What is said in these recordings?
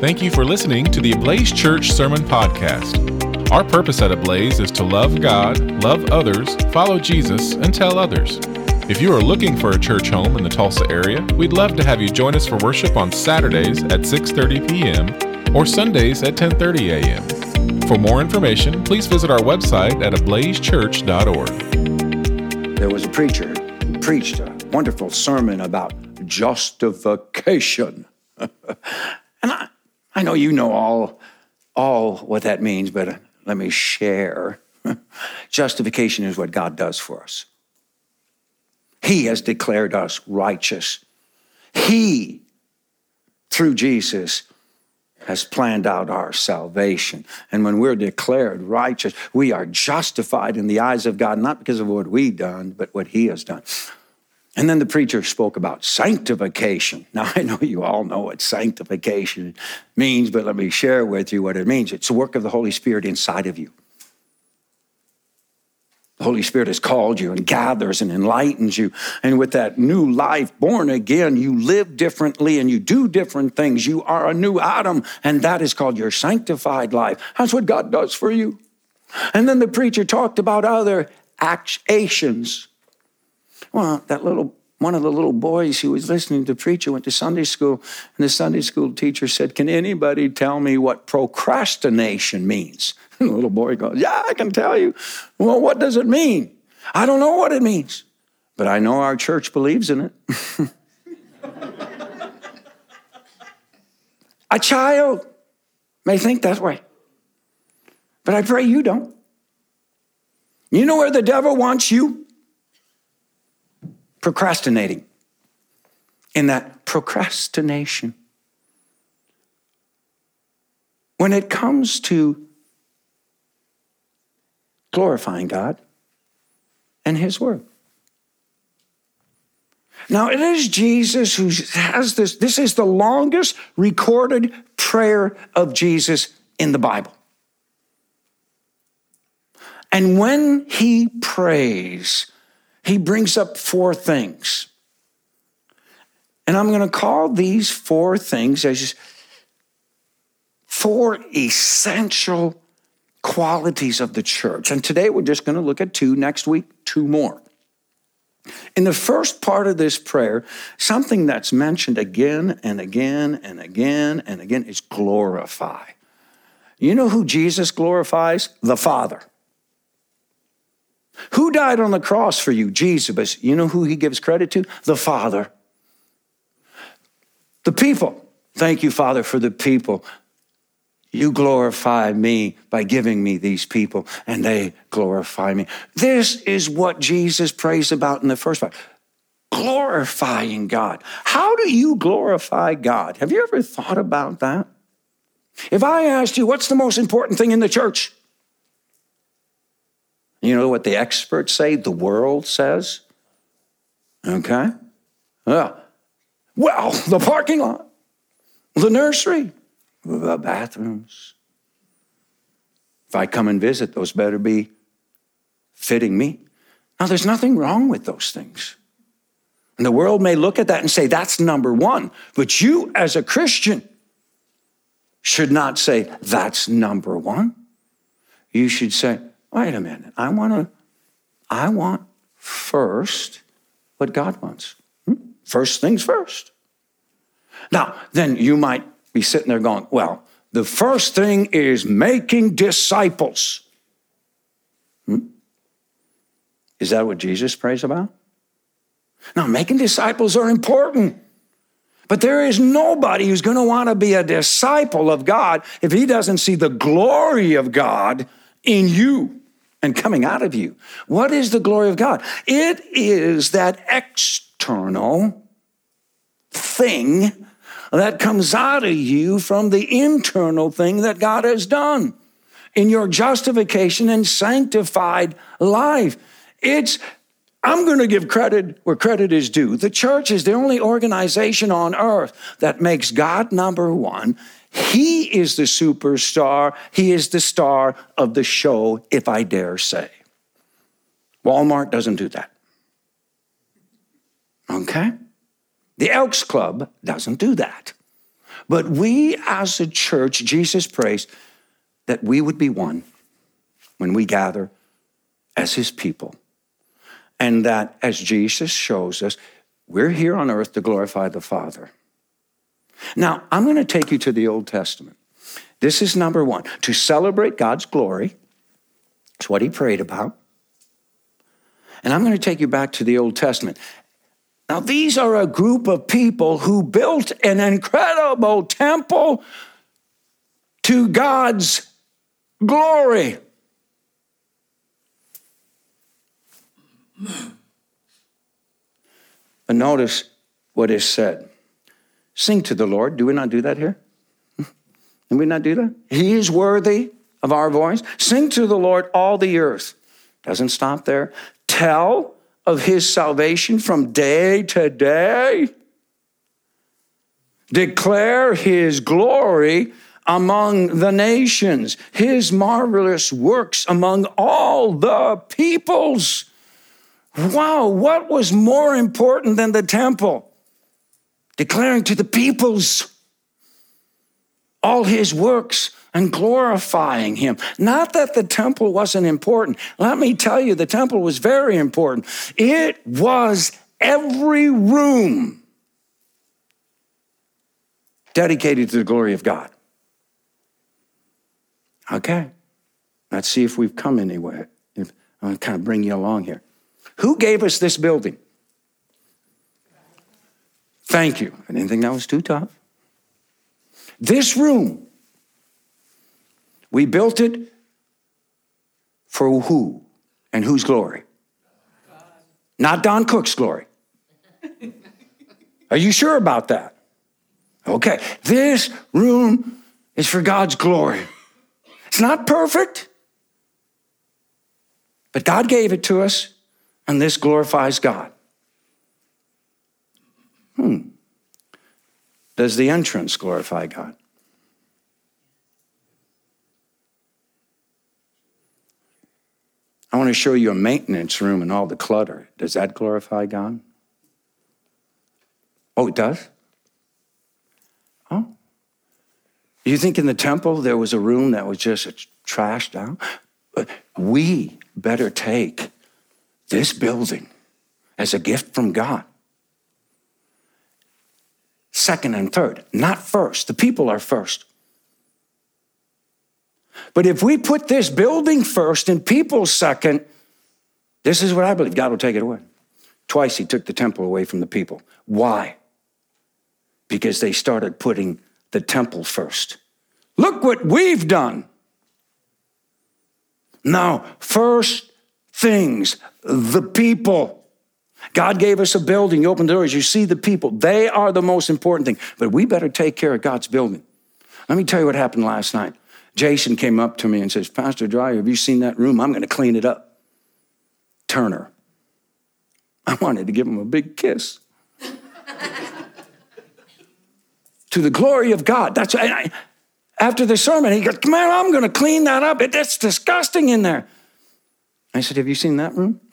Thank you for listening to the Ablaze Church Sermon Podcast. Our purpose at Ablaze is to love God, love others, follow Jesus, and tell others. If you are looking for a church home in the Tulsa area, we'd love to have you join us for worship on Saturdays at 6:30 p.m. or Sundays at 10:30 a.m. For more information, please visit our website at ablazechurch.org. There was a preacher who preached a wonderful sermon about justification. and I, I know you know all, all what that means, but let me share. Justification is what God does for us. He has declared us righteous. He, through Jesus, has planned out our salvation. And when we're declared righteous, we are justified in the eyes of God, not because of what we've done, but what He has done. And then the preacher spoke about sanctification. Now, I know you all know what sanctification means, but let me share with you what it means. It's the work of the Holy Spirit inside of you. The Holy Spirit has called you and gathers and enlightens you. And with that new life, born again, you live differently and you do different things. You are a new Adam, and that is called your sanctified life. That's what God does for you. And then the preacher talked about other actions. Well, that little one of the little boys who was listening to preacher went to Sunday school, and the Sunday school teacher said, Can anybody tell me what procrastination means? And the little boy goes, Yeah, I can tell you. Well, what does it mean? I don't know what it means, but I know our church believes in it. A child may think that way, but I pray you don't. You know where the devil wants you? Procrastinating. In that procrastination. When it comes to glorifying God and His Word. Now, it is Jesus who has this. This is the longest recorded prayer of Jesus in the Bible. And when he prays, he brings up four things. And I'm going to call these four things as four essential qualities of the church. And today we're just going to look at two, next week, two more. In the first part of this prayer, something that's mentioned again and again and again and again is glorify. You know who Jesus glorifies? The Father. Who died on the cross for you? Jesus. You know who he gives credit to? The Father. The people. Thank you, Father, for the people. You glorify me by giving me these people, and they glorify me. This is what Jesus prays about in the first part glorifying God. How do you glorify God? Have you ever thought about that? If I asked you, what's the most important thing in the church? You know what the experts say, the world says? Okay. Well, the parking lot, the nursery, the bathrooms. If I come and visit, those better be fitting me. Now, there's nothing wrong with those things. And the world may look at that and say, that's number one. But you, as a Christian, should not say, that's number one. You should say, wait a minute, I want to, I want first what God wants. Hmm? First things first. Now, then you might be sitting there going, well, the first thing is making disciples. Hmm? Is that what Jesus prays about? Now, making disciples are important. But there is nobody who's going to want to be a disciple of God if he doesn't see the glory of God in you and coming out of you. What is the glory of God? It is that external thing that comes out of you from the internal thing that God has done in your justification and sanctified life. It's I'm going to give credit where credit is due. The church is the only organization on earth that makes God number one. He is the superstar. He is the star of the show, if I dare say. Walmart doesn't do that. Okay? The Elks Club doesn't do that. But we as a church, Jesus prays that we would be one when we gather as his people. And that, as Jesus shows us, we're here on earth to glorify the Father. Now, I'm going to take you to the Old Testament. This is number one to celebrate God's glory. It's what he prayed about. And I'm going to take you back to the Old Testament. Now, these are a group of people who built an incredible temple to God's glory. But notice what is said. Sing to the Lord. Do we not do that here? Do we not do that? He is worthy of our voice. Sing to the Lord, all the earth. Doesn't stop there. Tell of his salvation from day to day. Declare his glory among the nations, his marvelous works among all the peoples. Wow, what was more important than the temple? Declaring to the peoples all his works and glorifying him. Not that the temple wasn't important. Let me tell you, the temple was very important. It was every room dedicated to the glory of God. Okay, let's see if we've come anywhere. I'm going to kind of bring you along here. Who gave us this building? Thank you. I didn't think that was too tough. This room, we built it for who and whose glory? Not Don Cook's glory. Are you sure about that? Okay, this room is for God's glory. It's not perfect, but God gave it to us and this glorifies God. Does the entrance glorify God? I want to show you a maintenance room and all the clutter. Does that glorify God? Oh, it does? Oh. You think in the temple there was a room that was just trashed out? We better take this building as a gift from God. Second and third, not first. The people are first. But if we put this building first and people second, this is what I believe God will take it away. Twice he took the temple away from the people. Why? Because they started putting the temple first. Look what we've done. Now, first things, the people. God gave us a building, you open the doors, you see the people. They are the most important thing. But we better take care of God's building. Let me tell you what happened last night. Jason came up to me and says, Pastor Dry, have you seen that room? I'm going to clean it up. Turner. I wanted to give him a big kiss. to the glory of God. That's I, after the sermon, he goes, Man, I'm going to clean that up. It, it's disgusting in there. I said, Have you seen that room?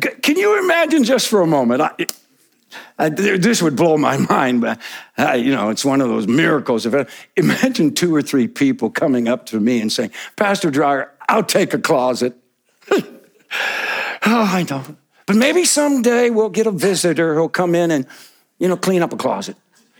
Can you imagine just for a moment? I, I, this would blow my mind, but uh, you know, it's one of those miracles. Imagine two or three people coming up to me and saying, "Pastor Dreyer, I'll take a closet." oh, I know, but maybe someday we'll get a visitor who'll come in and, you know, clean up a closet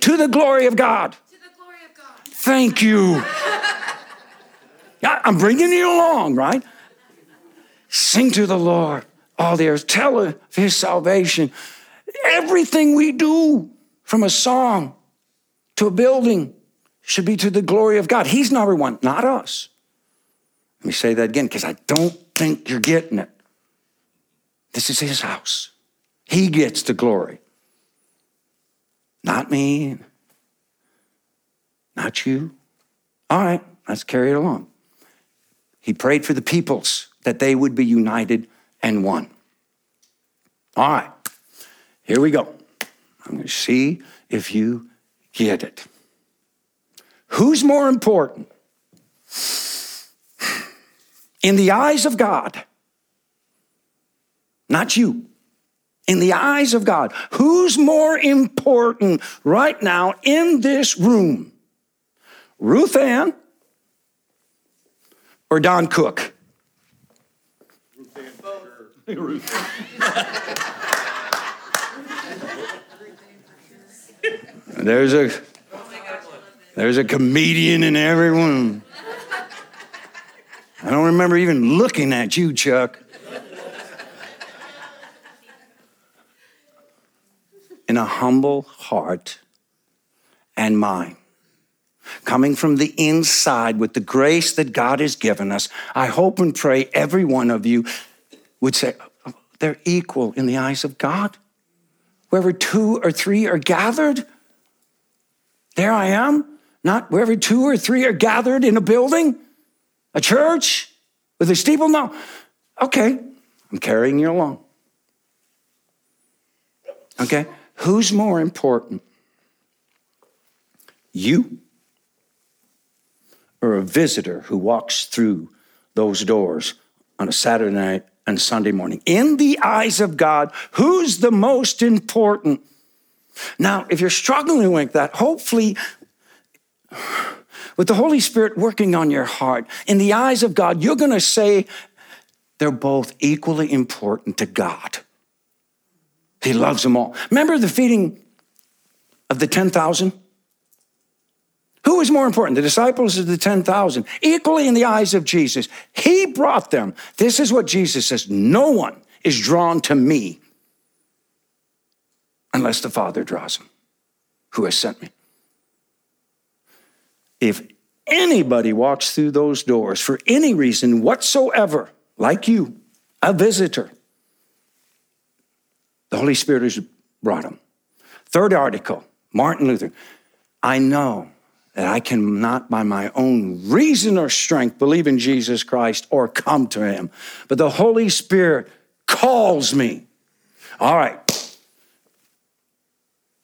to the glory of God. To the glory of God. Thank you. I'm bringing you along, right? Sing to the Lord all the earth. Tell of his salvation. Everything we do, from a song to a building, should be to the glory of God. He's number one, not us. Let me say that again because I don't think you're getting it. This is his house. He gets the glory. Not me, not you. All right, let's carry it along. He prayed for the peoples that they would be united and one. All right, here we go. I'm going to see if you get it. Who's more important? In the eyes of God, not you, in the eyes of God, who's more important right now in this room? Ruth Ann or Don Cook? There's a there's a comedian in every room. I don't remember even looking at you, Chuck. In a humble heart and mind, coming from the inside with the grace that God has given us, I hope and pray every one of you would say, they're equal in the eyes of God. Wherever two or three are gathered, there I am. Not wherever two or three are gathered in a building, a church with a steeple. No. Okay, I'm carrying you along. Okay, who's more important? You or a visitor who walks through those doors on a Saturday night and Sunday morning? In the eyes of God, who's the most important? Now, if you're struggling with that, hopefully, with the Holy Spirit working on your heart, in the eyes of God, you're going to say they're both equally important to God. He loves them all. Remember the feeding of the 10,000? Who is more important, the disciples or the 10,000? Equally in the eyes of Jesus. He brought them. This is what Jesus says No one is drawn to me unless the Father draws him who has sent me. If anybody walks through those doors for any reason whatsoever, like you, a visitor, the Holy Spirit has brought him. Third article, Martin Luther. I know that I cannot by my own reason or strength believe in Jesus Christ or come to him, but the Holy Spirit calls me. All right,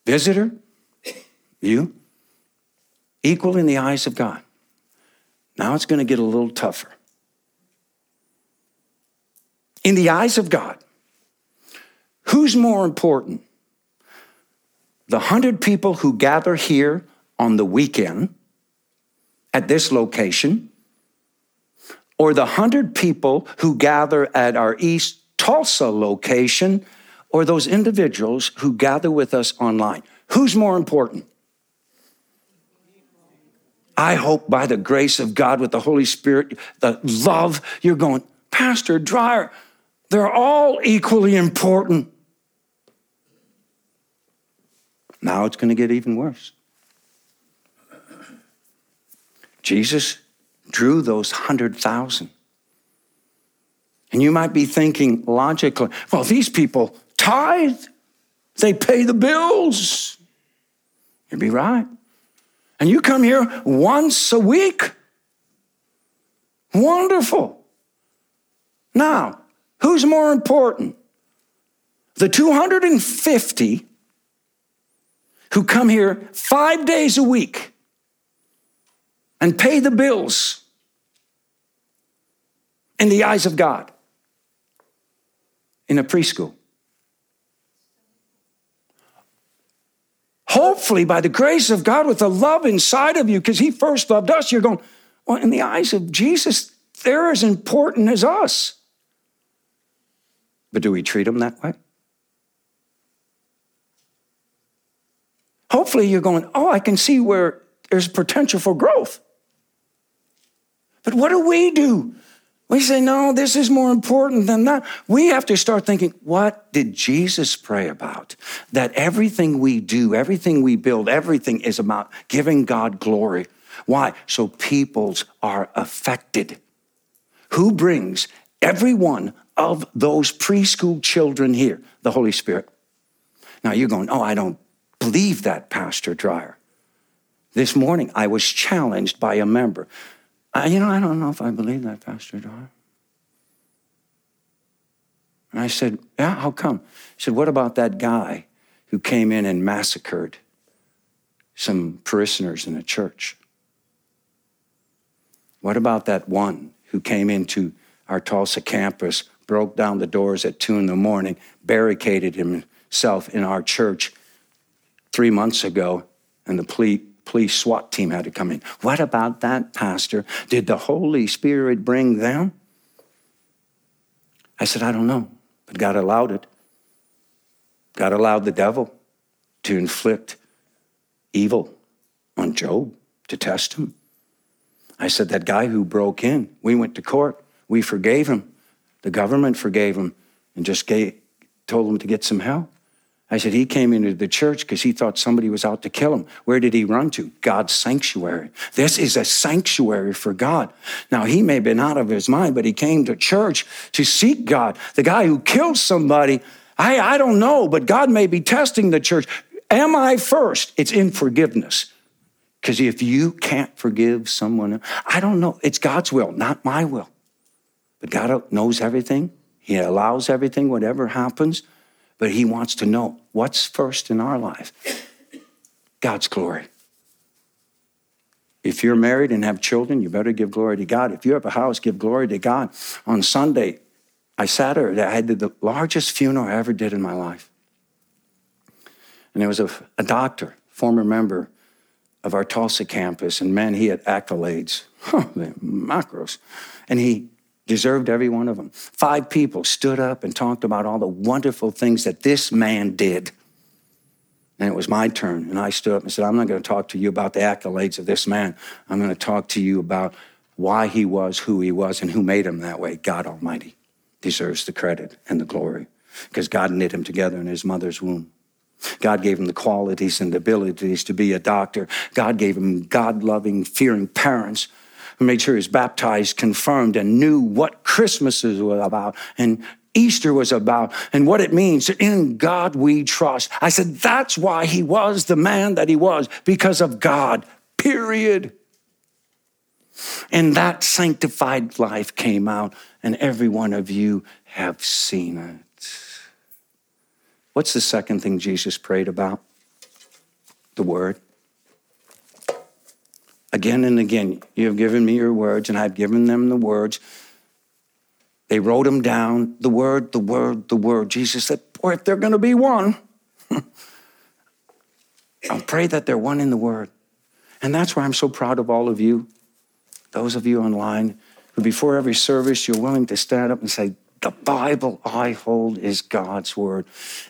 Visitor, you, equal in the eyes of God. Now it's going to get a little tougher. In the eyes of God, who's more important? The hundred people who gather here on the weekend at this location, or the hundred people who gather at our East Tulsa location or those individuals who gather with us online? Who's more important? I hope by the grace of God with the Holy Spirit, the love, you're going, Pastor Dreyer, they're all equally important. Now it's going to get even worse. Jesus drew those 100,000. And you might be thinking logically, well, these people tithe, they pay the bills. You'd be right. And you come here once a week. Wonderful. Now, who's more important? The 250 who come here five days a week and pay the bills in the eyes of God in a preschool. hopefully by the grace of God with the love inside of you, because He first loved us, you're going, well, in the eyes of Jesus, they're as important as us. But do we treat them that way? Hopefully, you're going, oh, I can see where there's potential for growth. But what do we do? We say, no, this is more important than that. We have to start thinking, what did Jesus pray about? That everything we do, everything we build, everything is about giving God glory. Why? So peoples are affected. Who brings every one of those preschool children here? The Holy Spirit. Now you're going, oh, I don't believe that, Pastor Dreyer. This morning I was challenged by a member. Uh, you know, I don't know if I believe that, Pastor Don. And I said, Yeah, how come? He said, What about that guy who came in and massacred some parishioners in a church? What about that one who came into our Tulsa campus, broke down the doors at two in the morning, barricaded himself in our church three months ago, and the police police SWAT team had to come in. What about that, Pastor? Did the Holy Spirit bring them? I said, I don't know, but God allowed it. God allowed the devil to inflict evil on Job to test him. I said, That guy who broke in, we went to court, we forgave him. The government forgave him and just gave, told him to get some help. I said, he came into the church because he thought somebody was out to kill him. Where did he run to? God's sanctuary. This is a sanctuary for God. Now, he may have been out of his mind, but he came to church to seek God. The guy who killed somebody, I, I don't know, but God may be testing the church. Am I first? It's in forgiveness. Because if you can't forgive someone, I don't know. It's God's will, not my will. But God knows everything. He allows everything, whatever happens but He wants to know what's first in our life God's glory. If you're married and have children, you better give glory to God. If you have a house, give glory to God. On Sunday, I sat there, I did the largest funeral I ever did in my life. And there was a, a doctor, former member of our Tulsa campus, and man, he had accolades, macros. And he deserved every one of them. Five people stood up and talked about all the wonderful things that this man did. And it was my turn. And I stood up and said, I'm not going to talk to you about the accolades of this man. I'm going to talk to you about why he was who he was and who made him that way. God Almighty deserves the credit and the glory because God knit him together in his mother's womb. God gave him the qualities and the abilities to be a doctor. God gave him God loving, fearing parents made sure he was baptized, confirmed, and knew what Christmas was about and Easter was about and what it means. In God we trust. I said, that's why he was the man that he was, because of God, period. And that sanctified life came out, and every one of you have seen it. What's the second thing Jesus prayed about? The Word. Again and again, you have given me your words, and I've given them the words. They wrote them down the word, the word, the word. Jesus said, Boy, if they're going to be one, I'll pray that they're one in the word. And that's why I'm so proud of all of you, those of you online, who before every service, you're willing to stand up and say, the Bible I hold is God's word.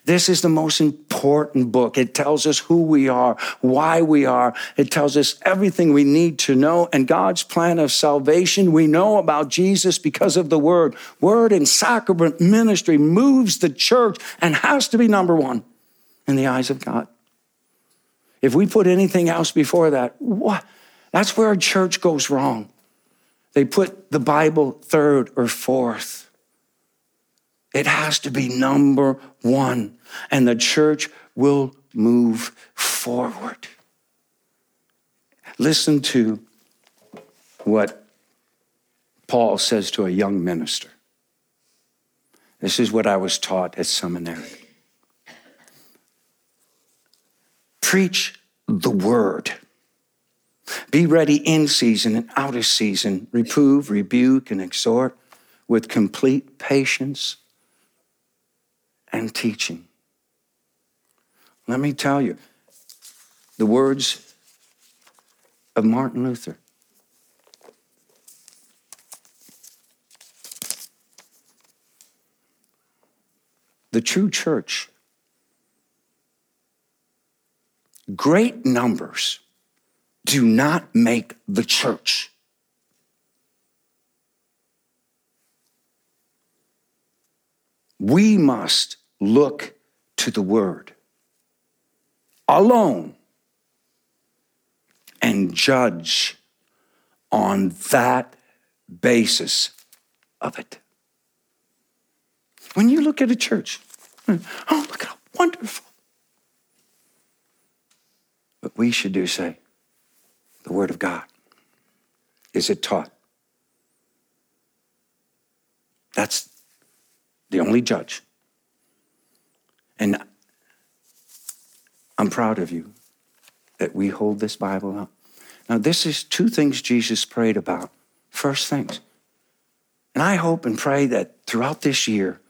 This is the most important book. It tells us who we are, why we are. It tells us everything we need to know and God's plan of salvation. We know about Jesus because of the word. Word and sacrament ministry moves the church and has to be number one in the eyes of God. If we put anything else before that, what? That's where a church goes wrong. They put the Bible third or fourth. It has to be number one, and the church will move forward. Listen to what Paul says to a young minister. This is what I was taught at seminary. Preach the word. Be ready in season and out of season. Reprove, rebuke, and exhort with complete patience and teaching. Let me tell you the words of Martin Luther. The true church, great numbers do not make the church. We must look to the Word alone and judge on that basis of it. When you look at a church, hmm, oh, look at how wonderful. But we should do say, the Word of God. Is it taught? That's the only judge. And I'm proud of you that we hold this Bible up. Now, this is two things Jesus prayed about. First things And I hope and pray that throughout this year,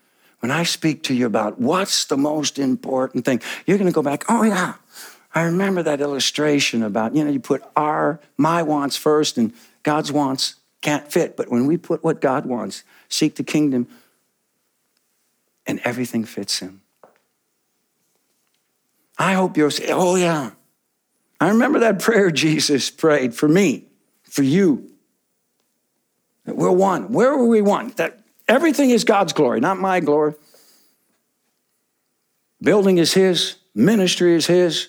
when I speak to you about what's the most important thing, you're going to go back, oh, yeah, I remember that illustration about, you know, you put our, my wants first and God's wants can't fit. But when we put what God wants, seek the kingdom, and everything fits Him. I hope you'll say, oh, yeah. I remember that prayer Jesus prayed for me, for you. We're one. Where are we one? That everything is God's glory, not my glory. Building is His, ministry is His,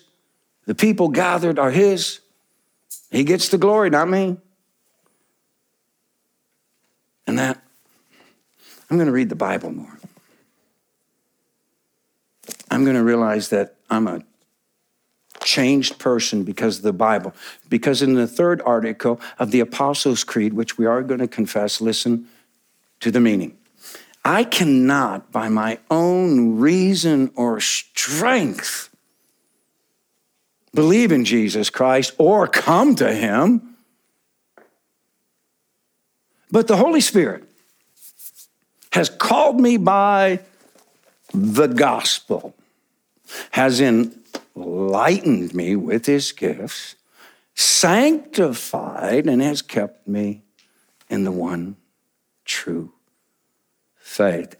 the people gathered are His. He gets the glory, not me. And that, I'm going to read the Bible more. I'm going to realize that I'm a changed person because of the Bible. Because in the third article of the Apostles' Creed, which we are going to confess, listen to the meaning. I cannot, by my own reason or strength, believe in Jesus Christ or come to Him. But the Holy Spirit has called me by the gospel, has enlightened me with His gifts, sanctified, and has kept me in the one true faith,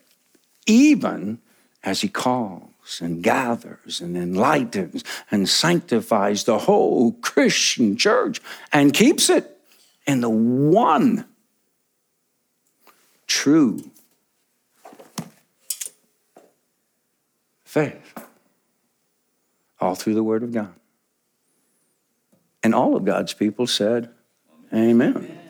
even as He calls and gathers and enlightens and sanctifies the whole Christian church and keeps it in the one true faith. All through the Word of God. And all of God's people said, Amen. Amen.